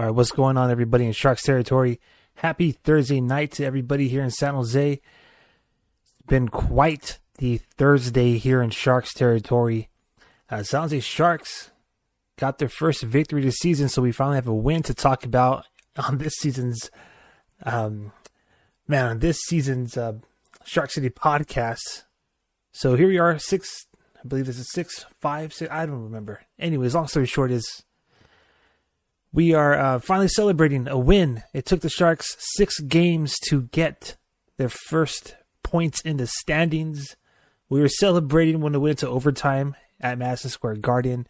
All right, what's going on, everybody in Sharks territory? Happy Thursday night to everybody here in San Jose. It's been quite the Thursday here in Sharks territory. Uh, San Jose Sharks got their first victory this season, so we finally have a win to talk about on this season's, um, man, on this season's uh, Shark City podcast. So here we are, six, I believe this is six, five, six, I don't remember. Anyways, long story short is we are uh, finally celebrating a win. It took the Sharks six games to get their first points in the standings. We were celebrating when it went to overtime at Madison Square Garden,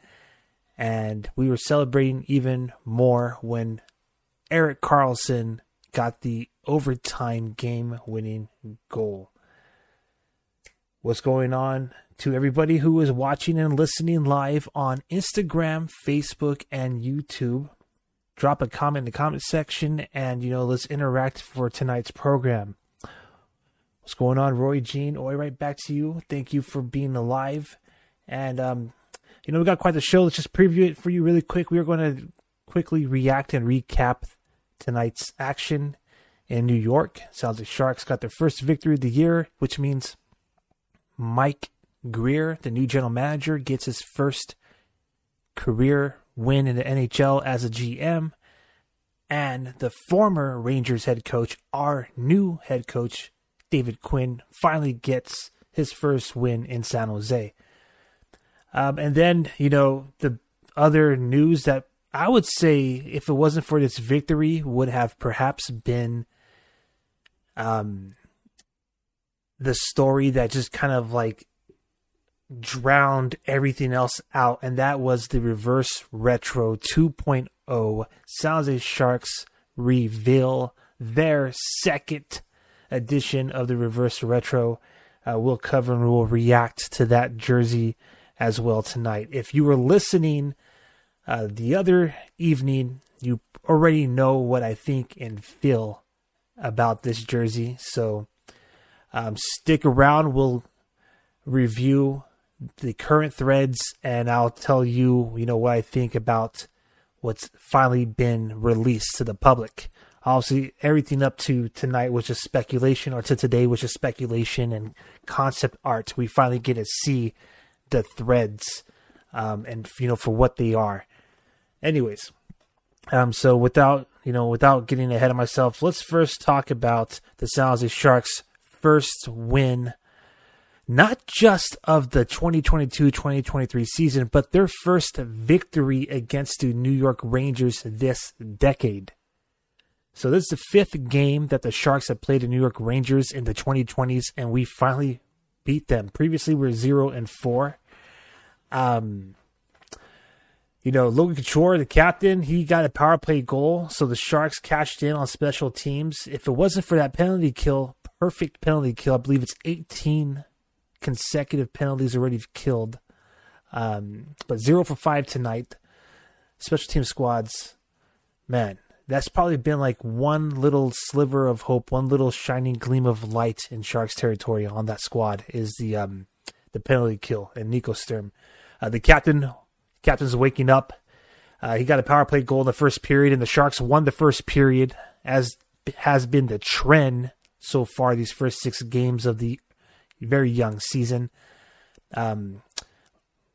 and we were celebrating even more when Erik Karlsson got the overtime game winning goal. What's going on to everybody who is watching and listening live on Instagram, Facebook, and YouTube? Drop a comment in the comment section and you know let's interact for tonight's program. What's going on roy jean oi right back to you. Thank you for being alive. And um you know we got quite the show. Let's just preview it for you really quick. We are going to quickly react and recap tonight's action in new york. Sounds like sharks got their first victory of the year which means Mike Grier, the new general manager gets his first career win in the NHL as a GM. And the former Rangers head coach, our new head coach, David Quinn, finally gets his first win in San Jose. Um, and then, you know, the other news that I would say, if it wasn't for this victory, would have perhaps been um, the story that just kind of like drowned everything else out, and that was the Reverse Retro 2.0. San Jose Sharks reveal their second edition of the Reverse Retro. Uh, we'll cover and we'll react to that jersey as well tonight. If you were listening uh, the other evening, you already know what I think and feel about this jersey. So um, stick around. We'll review the current threads and I'll tell you, you know, what I think about what's finally been released to the public. Obviously, everything up to tonight was just speculation, or to today was just speculation and concept art. We finally get to see the threads, um, and you know, for what they are. Anyways, um, so without you know, without getting ahead of myself, let's first talk about the San Jose Sharks' first win not just of the 2022-2023 season, but their first victory against the New York Rangers this decade. So this is the fifth game that the Sharks have played the New York Rangers in the 2020s, and we finally beat them. Previously, we were zero and four. Um, you know, Logan Couture, the captain, he got a power play goal, so the Sharks cashed in on special teams. If it wasn't for that penalty kill, perfect penalty kill, I believe it's 18 consecutive penalties already killed. Um, but zero for five tonight. Special team squads, man, that's probably been like one little sliver of hope, one little shining gleam of light in Sharks territory on that squad is the um, the penalty kill and Nico Sturm. Uh, the captain, captain's waking up. Uh, he got a power play goal in the first period, and the Sharks won the first period, as has been the trend so far these first six games of the very young season. Um,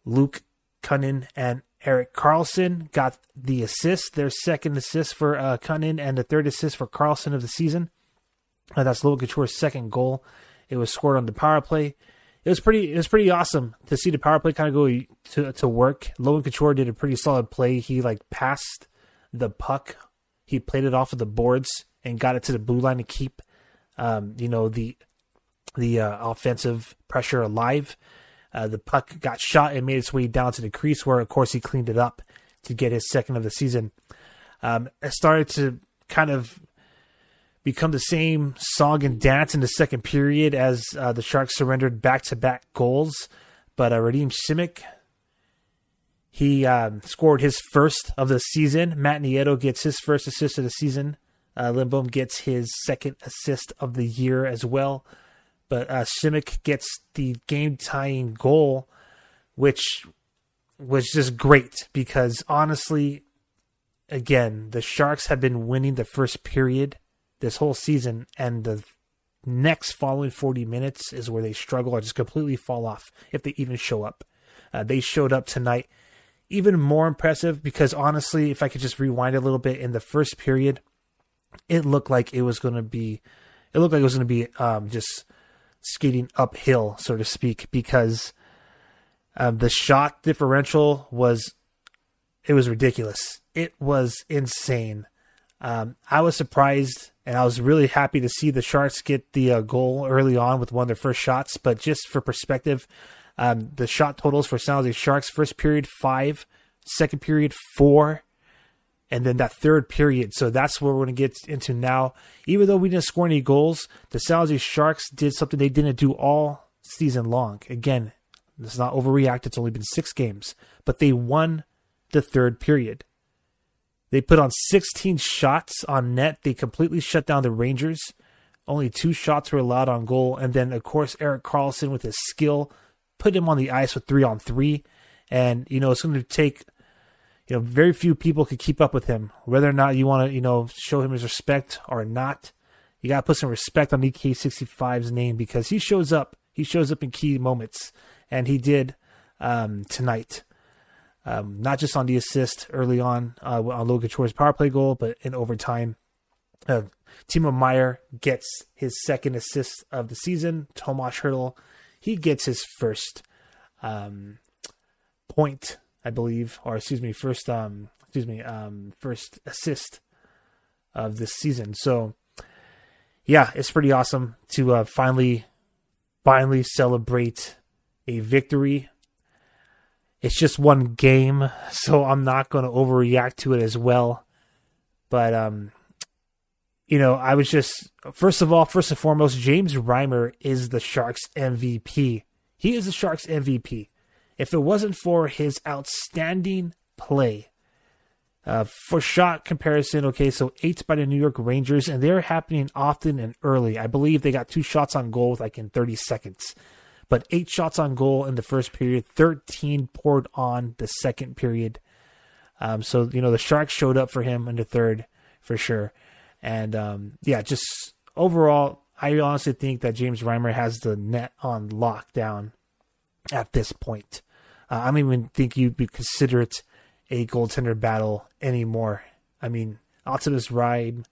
Luke Kunin and Erik Karlsson got the assist, their second assist for uh, Kunin and the third assist for Karlsson of the season. Uh, that's Logan Couture's second goal. It was scored on the power play. It was pretty. It was pretty awesome to see the power play kind of go to to work. Logan Couture did a pretty solid play. He like passed the puck. He played it off of the boards and got it to the blue line to keep, um, you know, the the uh, offensive pressure alive. Uh, the puck got shot and made its way down to the crease, where of course he cleaned it up to get his second of the season. Um, it started to kind of become the same song and dance in the second period as uh, the Sharks surrendered back-to-back goals. But uh, Simek, he um, scored his first of the season. Matt Nieto gets his first assist of the season. Uh, gets his second assist of the year as well but uh, Simek gets the game tying goal, which was just great because honestly, again, the Sharks have been winning the first period this whole season, and the next following 40 minutes is where they struggle or just completely fall off if they even show up. Uh, they showed up tonight. Even more impressive because honestly, if I could just rewind a little bit, in the first period, it looked like it was going to be, it looked like it was going to be um, just skating uphill, so to speak, because um, the shot differential was, it was ridiculous. It was insane. Um, I was surprised and I was really happy to see the Sharks get the uh, goal early on with one of their first shots. But just for perspective, um, the shot totals for San Jose Sharks first period five, second period four, and then that third period. So that's what we're going to get into now. Even though we didn't score any goals, the San Jose Sharks did something they didn't do all season long. Again, this is not overreact. It's only been six games, but they won the third period. They put on 16 shots on net. They completely shut down the Rangers. Only two shots were allowed on goal. And then, of course, Erik Karlsson with his skill put him on the ice with three on three. And, you know, it's going to take, you know, very few people could keep up with him. Whether or not you want to, you know, show him his respect or not, you got to put some respect on EK65's name because he shows up. He shows up in key moments. And he did um, tonight. Um, not just on the assist early on uh, on Logan Couture's power play goal, but in overtime. Uh, Timo Meier gets his second assist of the season. Tomas Hertl, he gets his first um, point, I believe, or excuse me, first um, excuse me, um, first assist of this season. So, yeah, it's pretty awesome to uh, finally, finally celebrate a victory it's just one game, so I'm not going to overreact to it as well. But um, you know, I was just first of all, first and foremost, James Reimer is the Sharks MVP. He is the Sharks MVP. If it wasn't for his outstanding play, uh, for shot comparison, okay, so eight by the New York Rangers, and they're happening often and early. I believe they got two shots on goal like in 30 seconds but eight shots on goal in the first period, 13 poured on the second period. Um, so, you know, the Sharks showed up for him in the third for sure. And um, yeah, just overall, I honestly think that James Reimer has the net on lockdown at this point. Uh, I don't even think you would consider it a goaltender battle anymore. I mean, Optimus Reim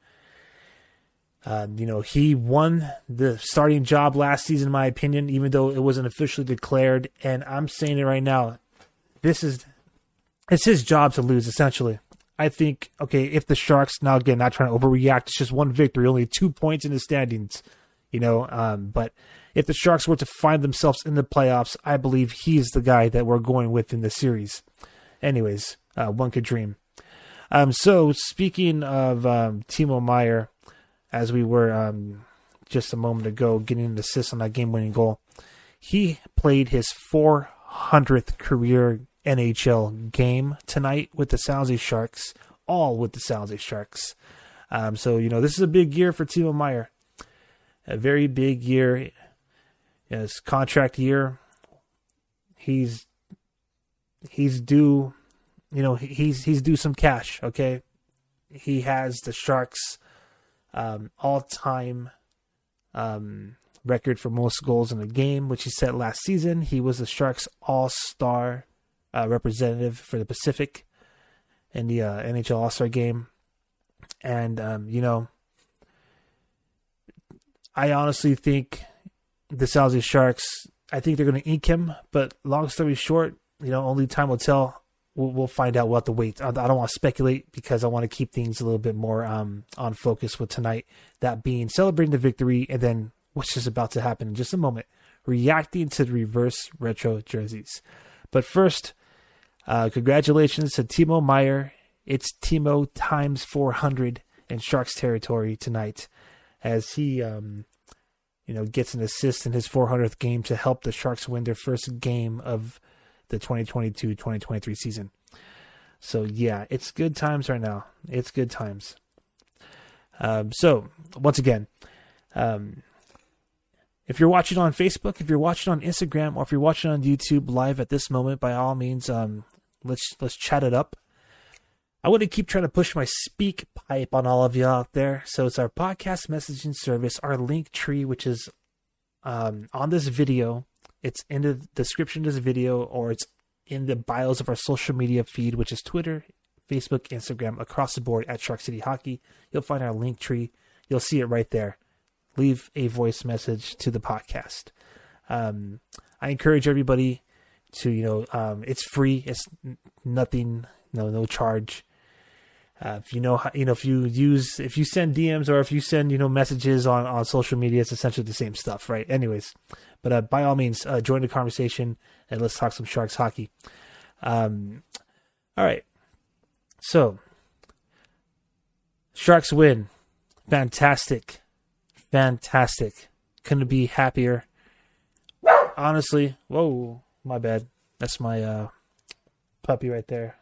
uh, you know, he won the starting job last season, in my opinion, even though it wasn't officially declared. And I'm saying it right now. This is it's his job to lose, essentially. I think, okay, if the Sharks now again not trying to overreact, it's just one victory, only two points in the standings, you know. Um, but if the Sharks were to find themselves in the playoffs, I believe he's the guy that we're going with in the series. Anyways, uh, one could dream. Um, so speaking of um, Timo Meier, as we were um, just a moment ago getting an assist on that game winning goal. He played his 400th career NHL game tonight with the San Sharks, all with the San Sharks. Um, so, you know, this is a big year for Timo Meier. A very big year. His contract year. He's he's due you know he's he's due some cash okay he has the sharks um, all time um, record for most goals in a game, which he set last season. He was the Sharks All Star uh, representative for the Pacific in the uh, NHL All Star game. And, um, you know, I honestly think the San Sharks, I think they're going to ink him. But long story short, you know, only time will tell we'll, we'll find out. We'll have to wait. I, I don't want to speculate because I want to keep things a little bit more um, on focus with tonight. That being celebrating the victory, and then what's just about to happen in just a moment, reacting to the reverse retro jerseys. But first, uh, congratulations to Timo Meier. It's Timo times 400 in Sharks territory tonight as he, um, you know, gets an assist in his 400th game to help the Sharks win their first game of the 2022-2023 season. So yeah, it's good times right now. It's good times. Um, so once again, um, if you're watching on Facebook, if you're watching on Instagram, or if you're watching on YouTube live at this moment, by all means, um, let's let's chat it up. I want to keep trying to push my speak pipe on all of you out there. So it's our podcast messaging service, our Linktree, which is um, on this video. It's in the description of this video, or it's in the bios of our social media feed, which is Twitter, Facebook, Instagram, across the board at Shark City Hockey. You'll find our Linktree. You'll see it right there. Leave a voice message to the podcast. Um, I encourage everybody to, you know, um, it's free. It's nothing, no, no charge. Uh, if you know, how, you know, if you use, if you send DMs or if you send, you know, messages on, on social media, it's essentially the same stuff, right? Anyways, but uh, by all means, uh, join the conversation and let's talk some Sharks hockey. Um, all right. So, Sharks win. Fantastic. Fantastic. Couldn't be happier. Honestly, whoa, my bad. That's my uh, puppy right there.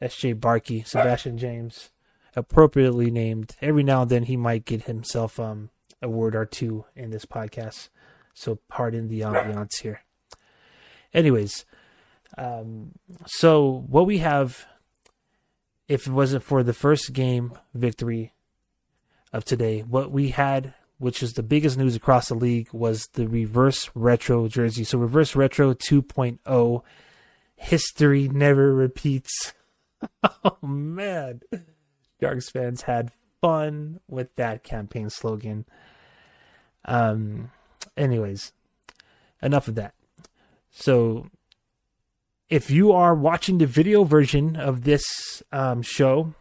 S.J. Barkey, Sebastian James, appropriately named. Every now and then he might get himself um, a word or two in this podcast. So pardon the ambiance here. Anyways, um, so what we have, if it wasn't for the first game victory of today, what we had, which is the biggest news across the league, was the reverse retro jersey. So reverse retro 2.0, history never repeats. oh man, Sharks fans had fun with that campaign slogan. Um, anyways, enough of that. So, if you are watching the video version of this um, show,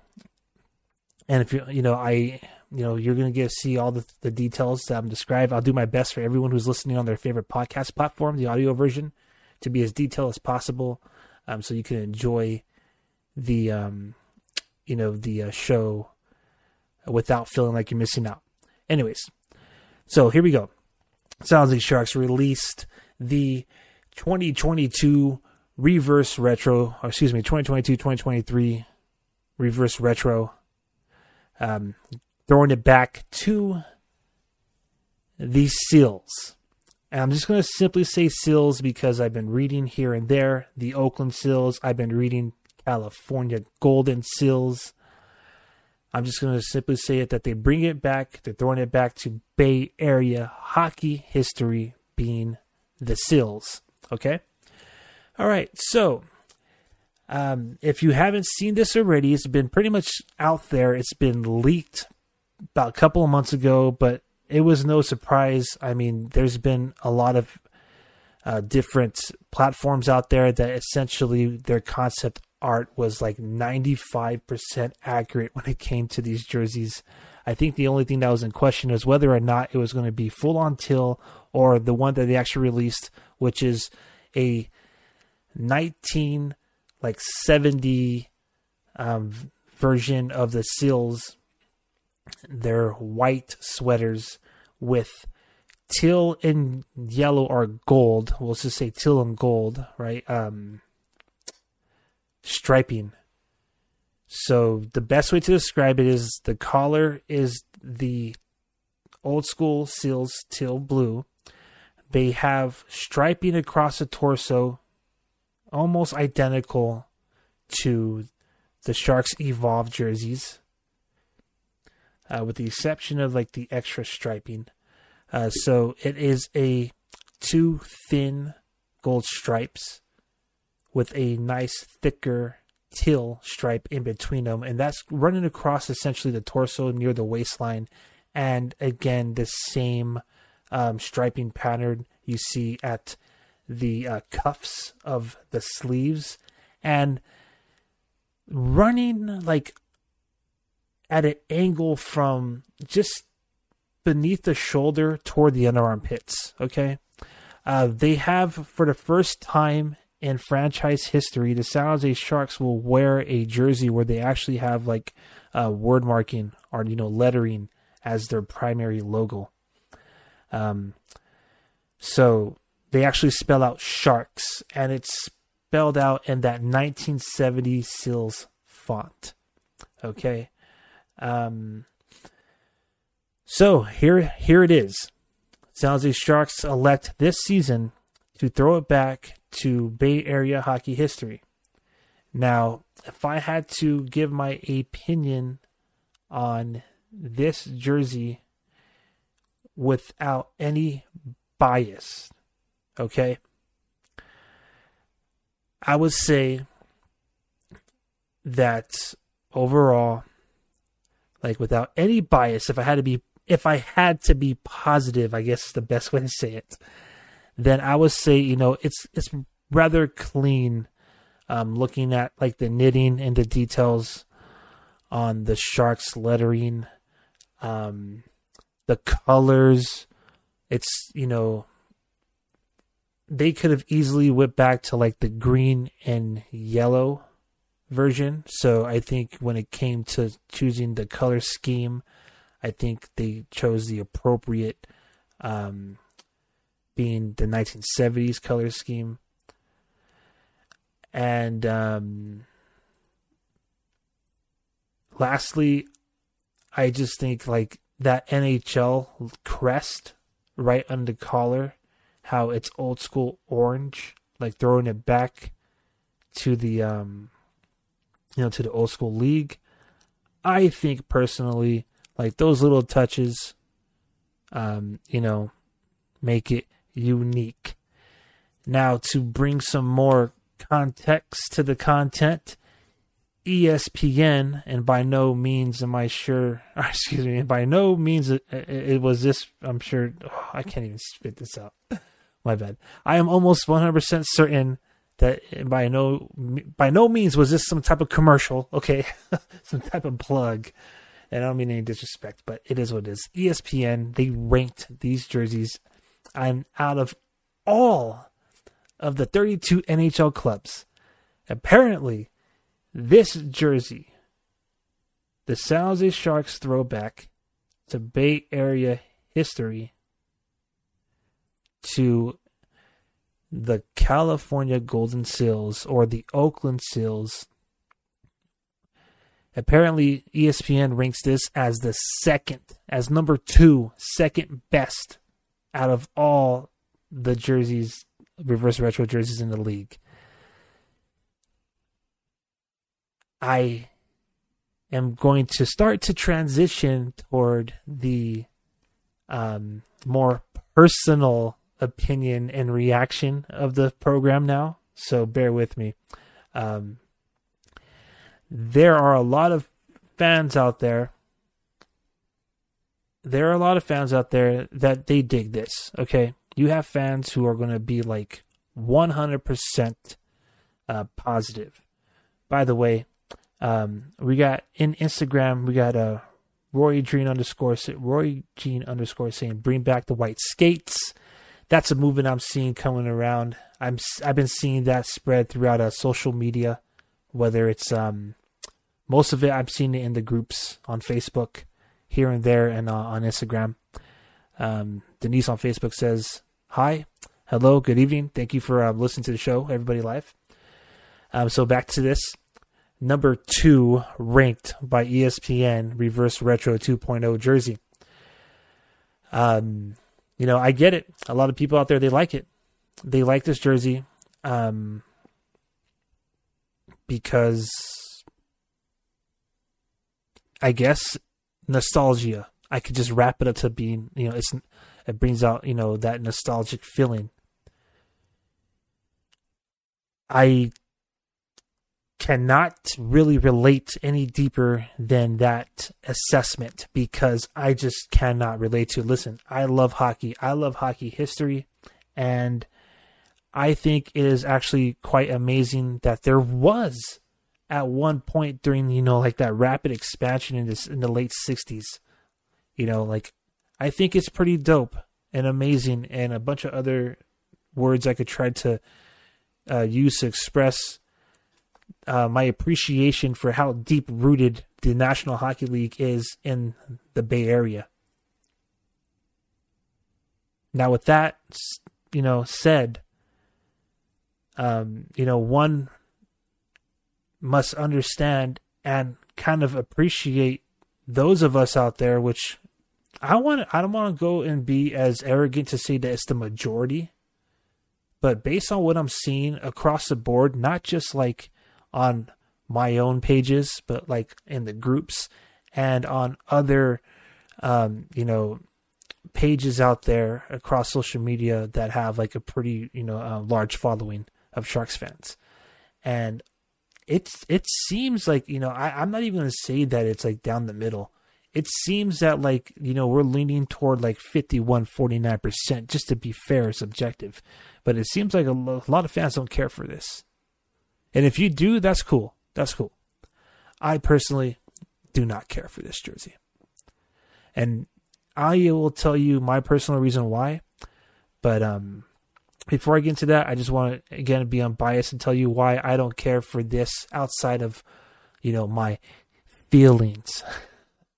and if you you know I you know you're gonna get see all the the details that I'm described. I'll do my best for everyone who's listening on their favorite podcast platform, the audio version, to be as detailed as possible, um, so you can enjoy the um, you know the uh, show without feeling like you're missing out. Anyways, so here we go. San Jose Sharks released the 2022 reverse retro, or excuse me, 2022 2023 reverse retro, um, throwing it back to the seals. And I'm just going to simply say seals because I've been reading here and there the Oakland seals. I've been reading California Golden Seals. I'm just going to simply say it that they bring it back. They're throwing it back to Bay Area hockey history being the Seals. Okay? All right. So, um, if you haven't seen this already, it's been pretty much out there. It's been leaked about a couple of months ago, but it was no surprise. I mean, there's been a lot of uh, different platforms out there that essentially their concept art was like 95% accurate when it came to these jerseys. I think the only thing that was in question was whether or not it was going to be full on till or the one that they actually released, which is a 19 like 70 um, version of the seals. They're white sweaters with teal and yellow or gold. We'll just say teal and gold, right? Um, striping. So the best way to describe it is the collar is the old school seals teal blue. They have striping across the torso, almost identical to the Sharks Evolve jerseys, uh, with the exception of like the extra striping. Uh, so it is a two thin gold stripes with a nice thicker teal stripe in between them, and that's running across essentially the torso near the waistline. And again, the same um, striping pattern you see at the uh, cuffs of the sleeves, and running like at an angle from just beneath the shoulder toward the underarm pits. Okay. Uh, they have, for the first time in franchise history, the San Jose Sharks will wear a jersey where they actually have like uh, word marking or you know lettering as their primary logo. Um, so they actually spell out Sharks, and it's spelled out in that 1970 Seals font. Okay. Um, so here, here it is. San Jose Sharks elect this season to throw it back to Bay Area hockey history. Now, if I had to give my opinion on this jersey without any bias, okay, I would say that overall, like without any bias, if I had to be if I had to be positive, I guess is the best way to say it, then I would say, you know, it's it's rather clean. Um, looking at like the knitting and the details on the sharks lettering, um, the colors, it's you know, they could have easily went back to like the green and yellow version. So I think when it came to choosing the color scheme, I think they chose the appropriate, um, being the 1970s color scheme. And um, lastly, I just think like that NHL crest right under the collar, how it's old school orange, like throwing it back to the um, you know, to the old school league. I think personally, like those little touches, um, you know, make it unique. Now, to bring some more context to the content, ESPN, and by no means am I sure, excuse me, by no means it, it was this, I'm sure, oh, I can't even spit this out. My bad. I am almost 100% certain that by no by no means was this some type of commercial, okay, some type of plug. And I don't mean any disrespect, but it is what it is. ESPN they ranked these jerseys, and out of all of the 32 NHL clubs, apparently this jersey, the San Jose Sharks throwback to Bay Area history, to the California Golden Seals or the Oakland Seals. Apparently, ESPN ranks this as the second, as number two, second best out of all the jerseys, reverse retro jerseys in the league. I am going to start to transition toward the um, more personal opinion and reaction of the program now, so bear with me. Um, there are a lot of fans out there. There are a lot of fans out there that they dig this. Okay, you have fans who are going to be like 100% uh, positive. By the way, um, we got in Instagram, we got a uh, Roy Jean underscore Roy Jean underscore saying bring back the white skates that's a movement I'm seeing coming around. I'm I've been seeing that spread throughout uh, social media, whether it's um, most of it I'm seeing it in the groups on Facebook, here and there, and uh, on Instagram. Um, Denise on Facebook says, "Hi, hello, good evening. Thank you for uh, listening to the show, everybody live." Um, so back to this number two ranked by ESPN Reverse Retro 2.0 jersey. Um, you know, I get it. A lot of people out there they like it. They like this jersey um, because I guess nostalgia. I could just wrap it up to being, you know, it's it brings out, you know, that nostalgic feeling. I cannot really relate any deeper than that assessment because I just cannot relate to. Listen, I love hockey. I love hockey history and I think it is actually quite amazing that there was at one point during you know like that rapid expansion in this in the late 60s. You know, like I think it's pretty dope and amazing and a bunch of other words I could try to uh, use to express uh, my appreciation for how deep rooted the National Hockey League is in the Bay Area. Now, with that, you know, said, um, you know, one must understand and kind of appreciate those of us out there, which I want. I don't want to go and be as arrogant to say that it's the majority, but based on what I'm seeing across the board, not just like on my own pages, but like in the groups and on other, um, you know, pages out there across social media that have like a pretty, you know, uh, large following of Sharks fans. And it's it seems like you know I, I'm not even gonna say that it's like down the middle. It seems that like you know we're leaning toward like 51 49 percent just to be fair, subjective. But it seems like a, lo- a lot of fans don't care for this. And if you do, that's cool. That's cool. I personally do not care for this jersey. And I will tell you my personal reason why. But um before I get into that, I just want to again be unbiased and tell you why I don't care for this outside of, you know, my feelings.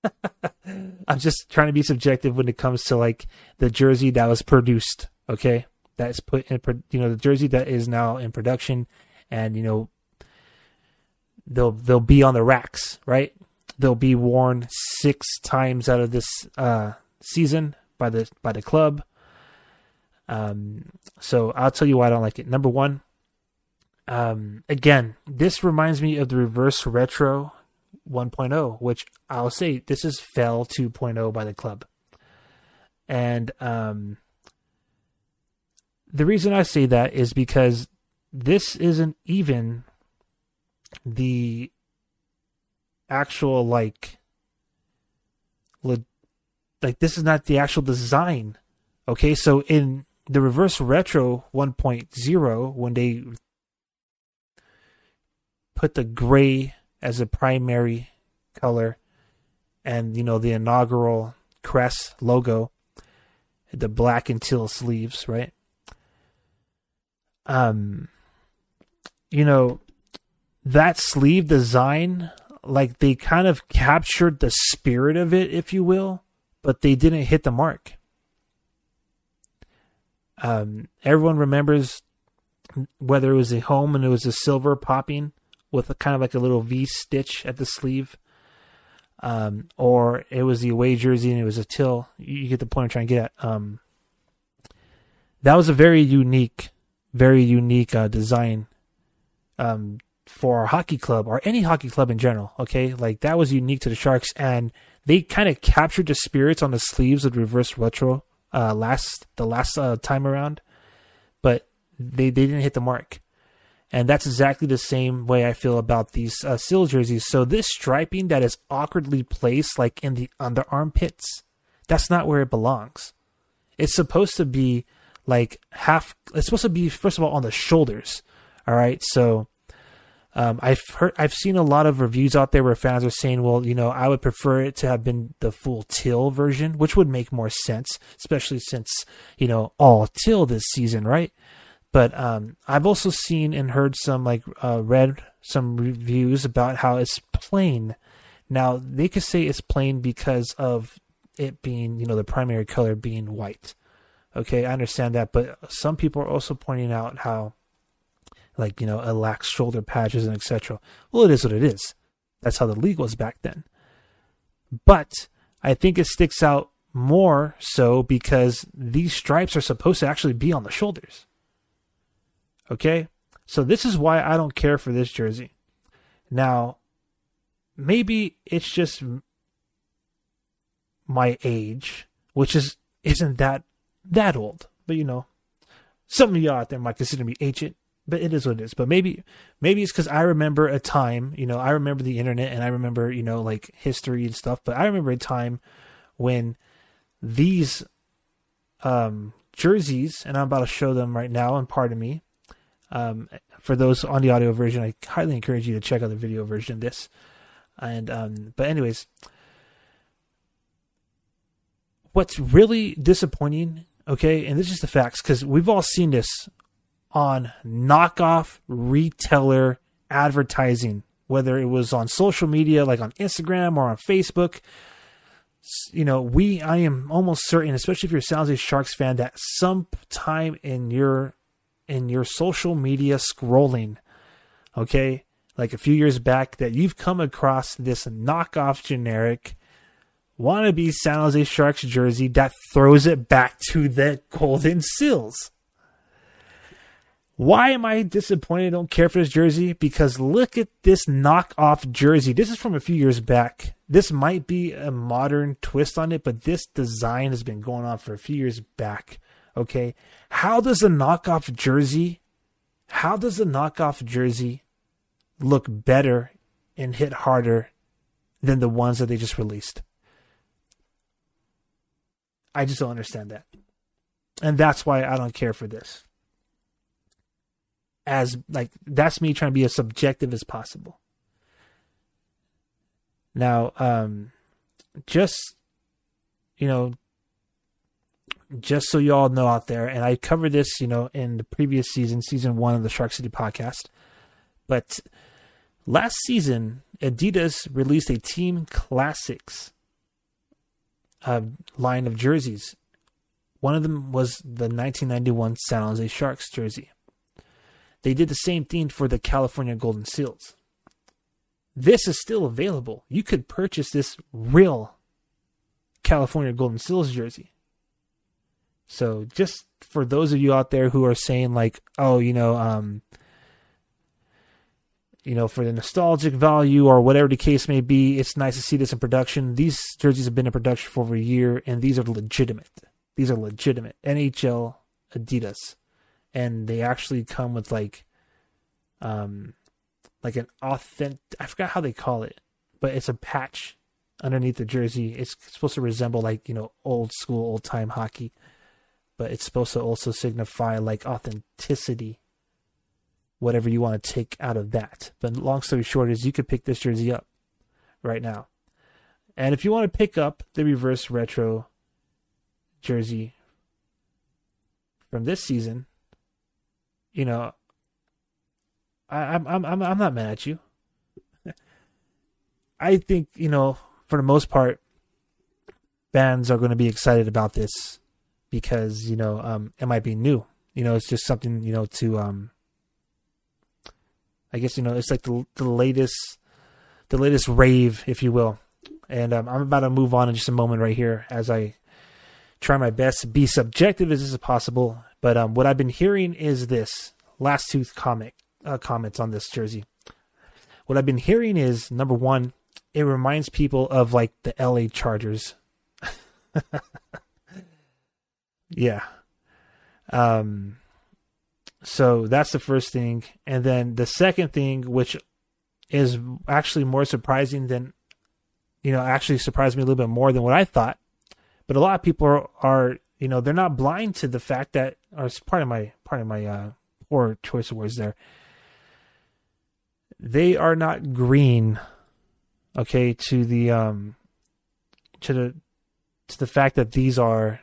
I'm just trying to be subjective when it comes to like the jersey that was produced. Okay, that's put in, you know, the jersey that is now in production, and you know, they'll they'll be on the racks, right? They'll be worn six times out of this uh, season by the by the club. Um, so I'll tell you why I don't like it. Number one, um, again, this reminds me of the reverse retro 1.0, which I'll say this is fell 2.0 by the club. And um, the reason I say that is because this isn't even the actual like le- like this is not the actual design okay so in the reverse retro 1.0 when they put the gray as a primary color and you know the inaugural crest logo the black and teal sleeves right? Um you know that sleeve design like they kind of captured the spirit of it if you will but they didn't hit the mark um, everyone remembers whether it was a home and it was a silver popping with a kind of like a little V stitch at the sleeve, um, or it was the away jersey and it was a till. You get the point I'm trying to get at. Um, that was a very unique, very unique uh, design um, for our hockey club or any hockey club in general. Okay, like that was unique to the Sharks, and they kind of captured the spirits on the sleeves of the reverse retro uh, last the last uh, time around, but they they didn't hit the mark, and that's exactly the same way I feel about these uh, seal jerseys. So this striping that is awkwardly placed, like in the under armpits, that's not where it belongs. It's supposed to be like half. It's supposed to be first of all on the shoulders. All right, so um, I've heard, I've seen a lot of reviews out there where fans are saying, well, you know, I would prefer it to have been the full till version, which would make more sense, especially since, you know, all till this season, right? But um, I've also seen and heard some, like, uh, read some reviews about how it's plain. Now, they could say it's plain because of it being, you know, the primary color being white. Okay, I understand that, but some people are also pointing out how like you know it lacks shoulder patches and etc. Well, it is what it is. That's how the league was back then. But I think it sticks out more so because these stripes are supposed to actually be on the shoulders. Okay? So this is why I don't care for this jersey. Now, maybe it's just my age, which is isn't that that old. But you know, some of y'all out there might consider me ancient but it is what it is. But maybe maybe it's because I remember a time, you know, I remember the internet and I remember, you know, like history and stuff. But I remember a time when these um, jerseys, and I'm about to show them right now, and pardon me. Um, for those on the audio version, I highly encourage you to check out the video version of this. And um, but anyways, what's really disappointing, okay, and this is the facts because we've all seen this on knockoff retailer advertising, whether it was on social media like on Instagram or on Facebook. You know, we I am almost certain, especially if you're a San Jose Sharks fan, that sometime in your in your social media scrolling, okay, like a few years back, that you've come across this knockoff generic wannabe San Jose Sharks jersey that throws it back to the Golden Seals Why am I disappointed? I don't care for this jersey because look at this knockoff jersey. This is from a few years back. This might be a modern twist on it, but this design has been going on for a few years back. Okay. How does a knockoff jersey, how does a knockoff jersey look better and hit harder than the ones that they just released? I just don't understand that. And that's why I don't care for this as like that's me trying to be as subjective as possible. Now, um, just you know, just so you all know out there, and I covered this, you know, in the previous season, season one of the Shark City podcast. But last season, Adidas released a Team Classics uh, line of jerseys. One of them was the 1991 San Jose Sharks jersey. They did the same thing for the California Golden Seals. This is still available. You could purchase this real California Golden Seals jersey. So just for those of you out there who are saying like, oh, you know, um, you know, for the nostalgic value or whatever the case may be, it's nice to see this in production. These jerseys have been in production for over a year, and these are legitimate. These are legitimate NHL Adidas and they actually come with like um like an authentic I forgot how they call it, but it's a patch underneath the jersey. It's supposed to resemble like, you know, old school, old time hockey, but it's supposed to also signify like authenticity. Whatever you want to take out of that. But long story short is you could pick this jersey up right now. And if you want to pick up the reverse retro jersey from this season, you know, I, am I'm I'm I'm not mad at you. I think you know, for the most part, fans are going to be excited about this because you know um, it might be new. You know, it's just something you know to um, I guess you know it's like the the latest the latest rave, if you will. And um, I'm about to move on in just a moment right here as I try my best to be subjective as is possible but um, what I've been hearing is this last tooth comic uh, comments on this jersey. What I've been hearing is number one, it reminds people of like the LA Chargers. yeah. Um. So that's the first thing, and then the second thing, which is actually more surprising than, you know, actually surprised me a little bit more than what I thought. But a lot of people are, are you know, they're not blind to the fact that or it's part of my part of my uh, poor choice of words there. They are not green, okay, to the um, to the to the fact that these are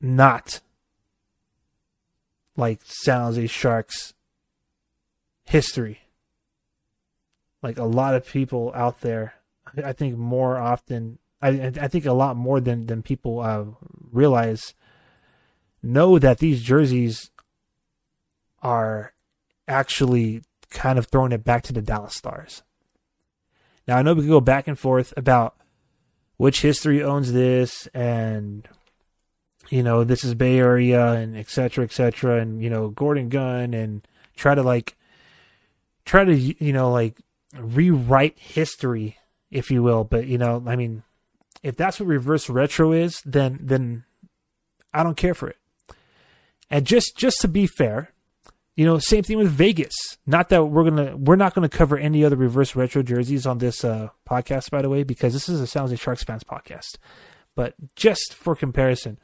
not like San Jose Sharks history. Like a lot of people out there, I think more often, I I think a lot more than than people uh, realize know that these jerseys are actually kind of throwing it back to the Dallas Stars. Now I know we can go back and forth about which history owns this and you know this is Bay Area and etc. etc. and you know Gordon Gund and try to like try to you know like rewrite history if you will but you know I mean if that's what reverse retro is then then I don't care for it and just just to be fair, you know, same thing with Vegas. Not that we're gonna we're not gonna cover any other reverse retro jerseys on this uh, podcast, by the way, because this is a San Jose Sharks fans podcast. But just for comparison,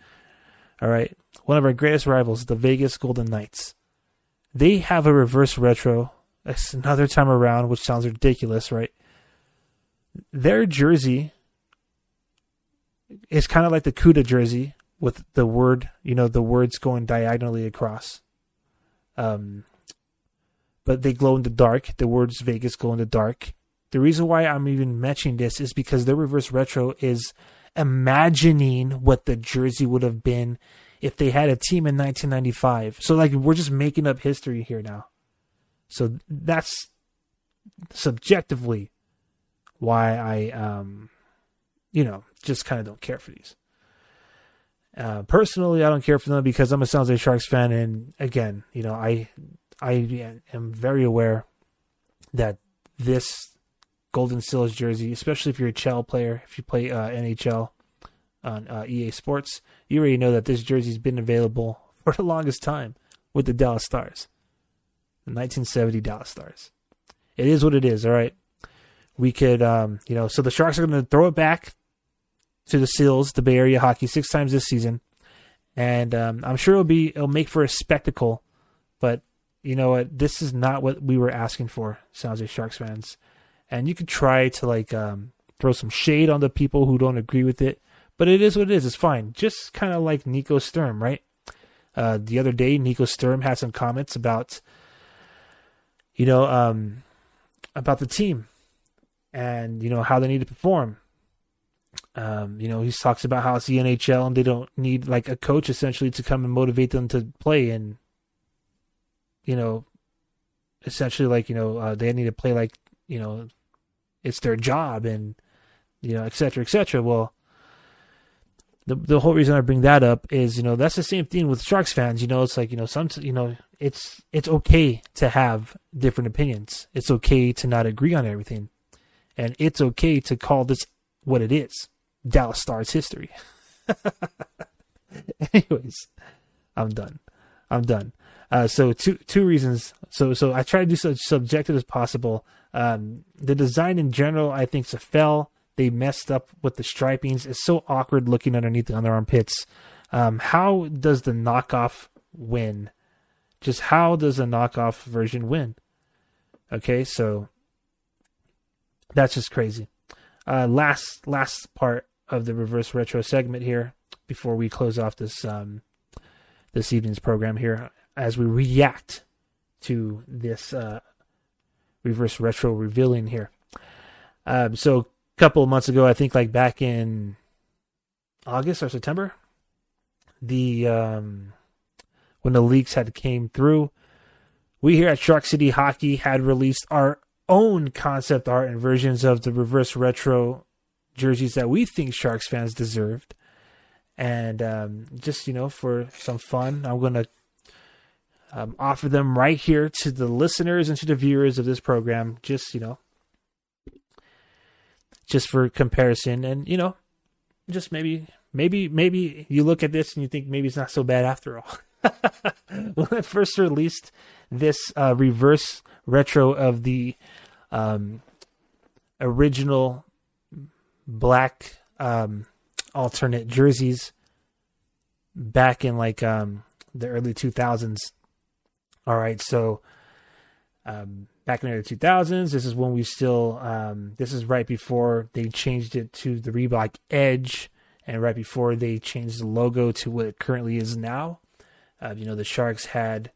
all right, one of our greatest rivals, the Vegas Golden Knights, they have a reverse retro. It's another time around, which sounds ridiculous, right? Their jersey is kind of like the Cuda jersey, with the word, you know, the words going diagonally across. Um, but they glow in the dark. The words Vegas glow in the dark. The reason why I'm even mentioning this is because the reverse retro is imagining what the jersey would have been if they had a team in 1995. So like we're just making up history here now. So that's subjectively why I um you know just kind of don't care for these. Uh, personally, I don't care for them because I'm a San Jose Sharks fan, and again, you know, I I am very aware that this Golden Seals jersey, especially if you're a CHL player, if you play uh, NHL on uh, EA Sports, you already know that this jersey's been available for the longest time with the Dallas Stars, the 1970 Dallas Stars. It is what it is. All right, we could, um, you know, so the Sharks are going to throw it back to the Seals, the Bay Area hockey, six times this season, and um, I'm sure it'll be it'll make for a spectacle. But you know what? This is not what we were asking for, San Jose Sharks fans. And you could try to like um, throw some shade on the people who don't agree with it, but it is what it is. It's fine. Just kind of like Nico Sturm, right? Uh, the other day, Nico Sturm had some comments about, you know, um, about the team and you know how they need to perform um, you know, he talks about how it's the NHL and they don't need like a coach essentially to come and motivate them to play and you know, essentially like, you know, uh, they need to play like, you know, it's their job and you know, et cetera, et cetera. Well, the the whole reason I bring that up is, you know, that's the same thing with Sharks fans. You know, it's like, you know, some, you know, it's it's okay to have different opinions. It's okay to not agree on everything, and it's okay to call this what it is. Dallas Stars history. Anyways, I'm done. I'm done. Uh, so two two reasons. So so I try to do so subjective as possible. Um, the design in general, I think, is a fail. They messed up with the stripings. It's so awkward looking underneath the underarm pits. Um, how does the knockoff win? Just how does the knockoff version win? Okay, so that's just crazy. Uh, last last part of the reverse retro segment here before we close off this um, this evening's program here as we react to this uh, reverse retro revealing here. Um, so a couple of months ago, I think like back in August or September, the um, when the leaks had came through, we here at Shark City Hockey had released our own concept art and versions of the reverse retro jerseys that we think Sharks fans deserved. And um, just, you know, for some fun, I'm going to um, offer them right here to the listeners and to the viewers of this program. Just, you know, just for comparison. And, you know, just maybe, maybe, maybe you look at this and you think maybe it's not so bad after all. when I first released this uh, reverse retro of the um, original black um, alternate jerseys back in like um, the early 2000s. All right, so um, back in the early 2000s, this is when we still, um, this is right before they changed it to the Reebok Edge, and right before they changed the logo to what it currently is now. Uh, you know, the Sharks had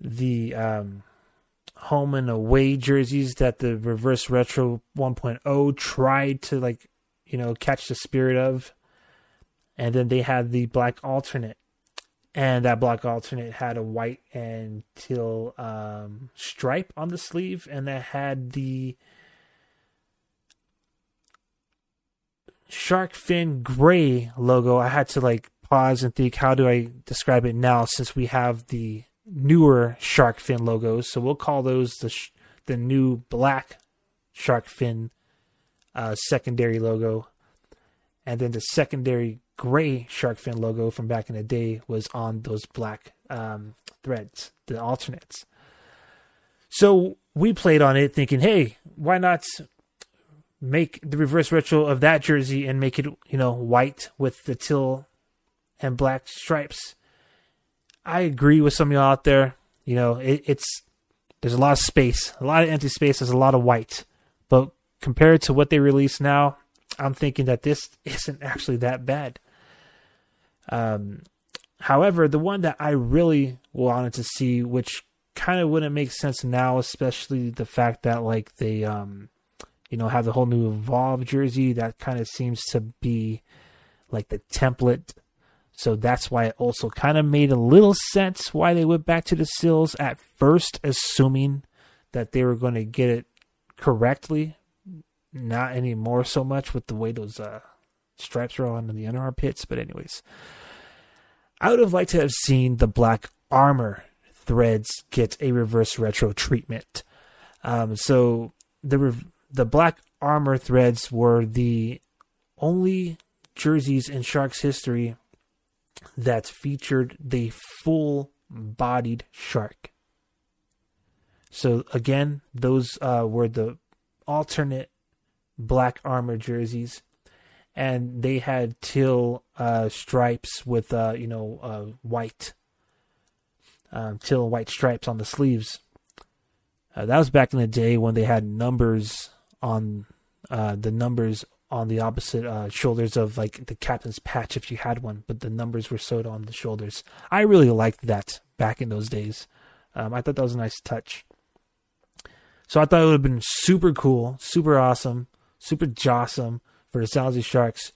the um, home and away jerseys that the reverse retro 1.0 tried to like you know catch the spirit of. And then they had the black alternate. And that black alternate had a white and teal um, stripe on the sleeve. And that had the shark fin gray logo. I had to like pause and think how do i describe it now since we have the newer shark fin logos. So we'll call those the sh- the new black shark fin uh, secondary logo, and then the secondary gray shark fin logo from back in the day was on those black um, threads, the alternates. So we played on it, thinking, hey, why not make the reverse retro of that jersey and make it, you know, white with the teal and black stripes I agree with some of y'all out there. You know, it, it's there's a lot of space, a lot of empty space. There's a lot of white, but compared to what they release now, I'm thinking that this isn't actually that bad. Um, however, the one that I really wanted to see, which kind of wouldn't make sense now, especially the fact that like they, um, you know, have the whole new Evolve jersey that kind of seems to be like the template so that's why it also kind of made a little sense why they went back to the Seals at first, assuming that they were going to get it correctly. Not anymore so much with the way those uh, stripes are on the under armpits. But anyways, I would have liked to have seen the black armor threads get a reverse retro treatment. Um, so the the black armor threads were the only jerseys in Sharks history that featured the full bodied shark. So again, those uh, were the alternate black armor jerseys, and they had teal uh, stripes with uh, you know uh, white um, teal white stripes on the sleeves. Uh, that was back in the day when they had numbers on uh, the numbers on the opposite uh, shoulders of like the captain's patch if you had one, but the numbers were sewed on the shoulders. I really liked that back in those days. Um, I thought that was a nice touch. So I thought it would have been super cool, super awesome, super jawsome for the Jose Sharks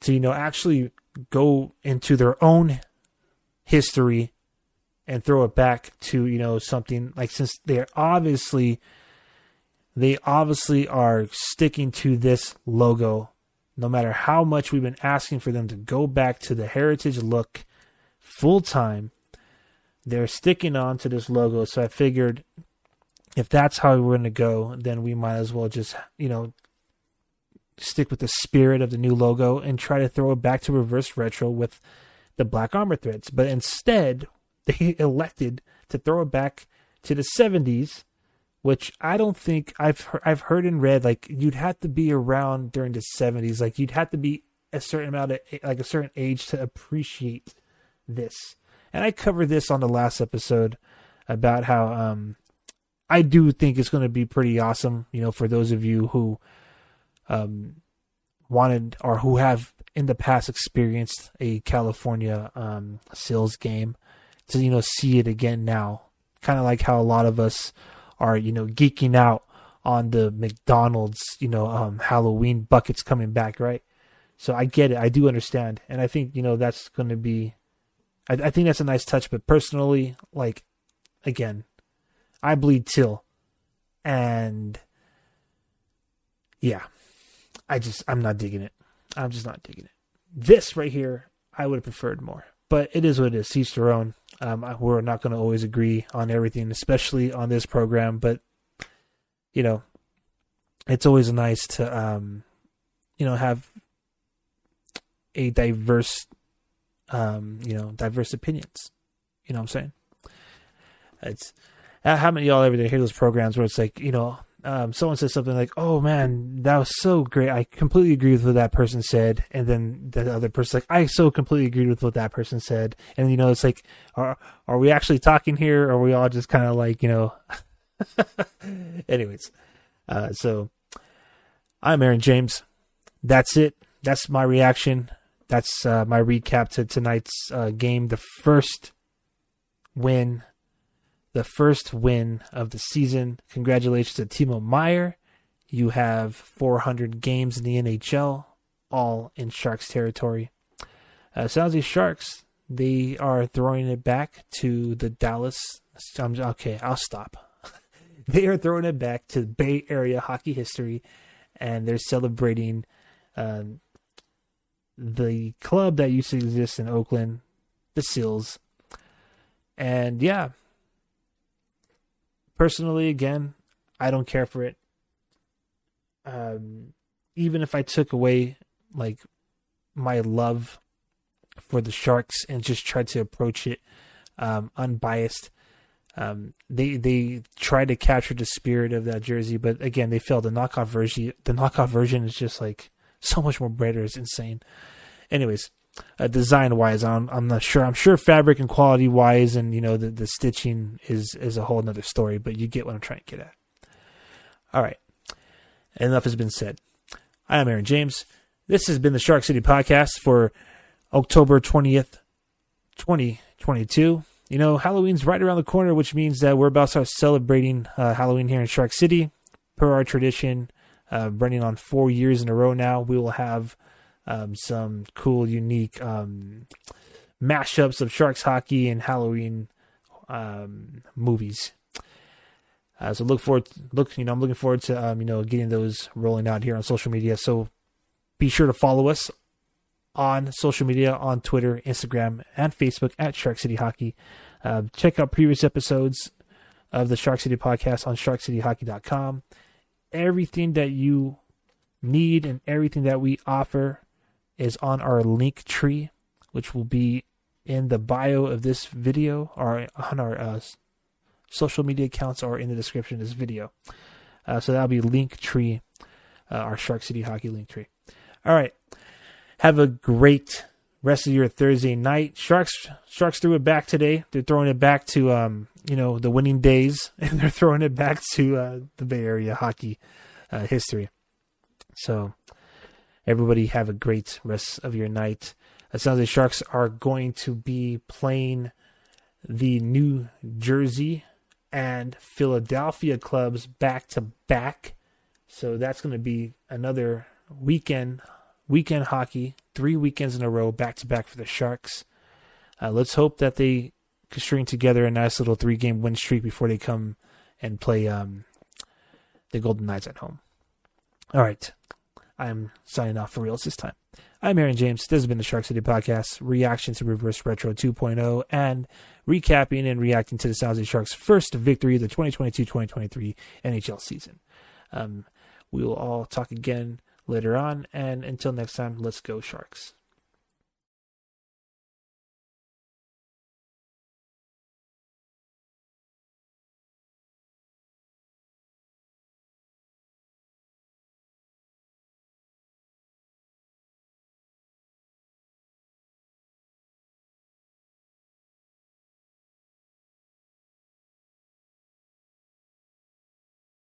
to you know actually go into their own history and throw it back to you know something like since they're obviously they obviously are sticking to this logo. No matter how much we've been asking for them to go back to the heritage look full time they're sticking on to this logo. So i figured if that's how we're going to go then we might as well just you know stick with the spirit of the new logo and try to throw it back to reverse retro with the black armor threads. But instead they elected to throw it back to the 70s, which I don't think I've I've heard and read like you'd have to be around during the 70s, like you'd have to be a certain amount of like a certain age to appreciate this. And I covered this on the last episode about how um I do think it's going to be pretty awesome, you know, for those of you who um wanted or who have in the past experienced a California um Seals game to you know see it again now. Kind of like how a lot of us are you know geeking out on the McDonald's you know um, Halloween buckets coming back, right? So I get it, I do understand, and I think you know that's going to be. I, I think that's a nice touch, but personally, like, again, I bleed till, and yeah, I just I'm not digging it. I'm just not digging it. This right here, I would have preferred more, but it is what it is. Each their own. Um, we're not going to always agree on everything, especially on this program, but you know, it's always nice to um, you know have a diverse um, you know diverse opinions. You know what I'm saying? It's how many y'all ever hear those programs where it's like you know um, someone says something like, "Oh man, that was so great. I completely agree with what that person said," and then the other person's like, "I so completely agreed with what that person said," and you know, it's like, are are we actually talking here, or are we all just kind of like, you know? Anyways, uh, so I'm Aaron James. That's it. That's my reaction. That's uh, my recap to tonight's uh, game. The first win the first win of the season. Congratulations to Timo Meier. You have 400 games in the NHL, all in Sharks territory. Uh, San Jose Sharks, they are throwing it back to the Dallas. I'm, okay, I'll stop. they are throwing it back to Bay Area hockey history, and they're celebrating uh, the club that used to exist in Oakland, the Seals. And yeah, personally, again, I don't care for it. Um, even if I took away like my love for the Sharks and just tried to approach it um, unbiased, um, they they tried to capture the spirit of that jersey, but again, they failed. The knockoff version, the knockoff version is just like so much more brighter. It's insane. Anyways, uh, design wise, I'm, I'm not sure. I'm sure fabric and quality wise, and you know the the stitching is is a whole another story. But you get what I'm trying to get at. All right, enough has been said. I am Aaron James. This has been the Shark City podcast for October 20th, 2022. You know, Halloween's right around the corner, which means that we're about to start celebrating uh, Halloween here in Shark City. Per our tradition, uh, running on four years in a row now, we will have um, some cool, unique um, mashups of Sharks hockey and Halloween um, movies. Uh, so look forward, look, you know, I'm looking forward to, um, you know, getting those rolling out here on social media. So be sure to follow us on social media on Twitter, Instagram, and Facebook at Shark City Hockey. Uh, check out previous episodes of the Shark City podcast on sharkcityhockey.com. Everything that you need and everything that we offer is on our Linktree, which will be in the bio of this video or on our uh, social media accounts or in the description of this video. Uh, so that'll be Linktree, uh, our Shark City Hockey Linktree. All right. Have a great rest of your Thursday night. Sharks Sharks threw it back today. They're throwing it back to um, you know, the winning days and they're throwing it back to uh, the Bay Area hockey uh, history. So everybody have a great rest of your night. It sounds like Sharks are going to be playing the New Jersey and Philadelphia clubs back to back. So that's going to be another weekend weekend hockey, three weekends in a row back to back for the Sharks. Uh, let's hope that they can string together a nice little three game win streak before they come and play um, the Golden Knights at home. All right. I'm signing off for reals this time. I'm Aaron James. This has been the Shark City Podcast, reaction to Reverse Retro 2.0, and recapping and reacting to the San Jose Sharks' first victory of the 2022-2023 NHL season. Um, we will all talk again later on, and until next time, let's go Sharks.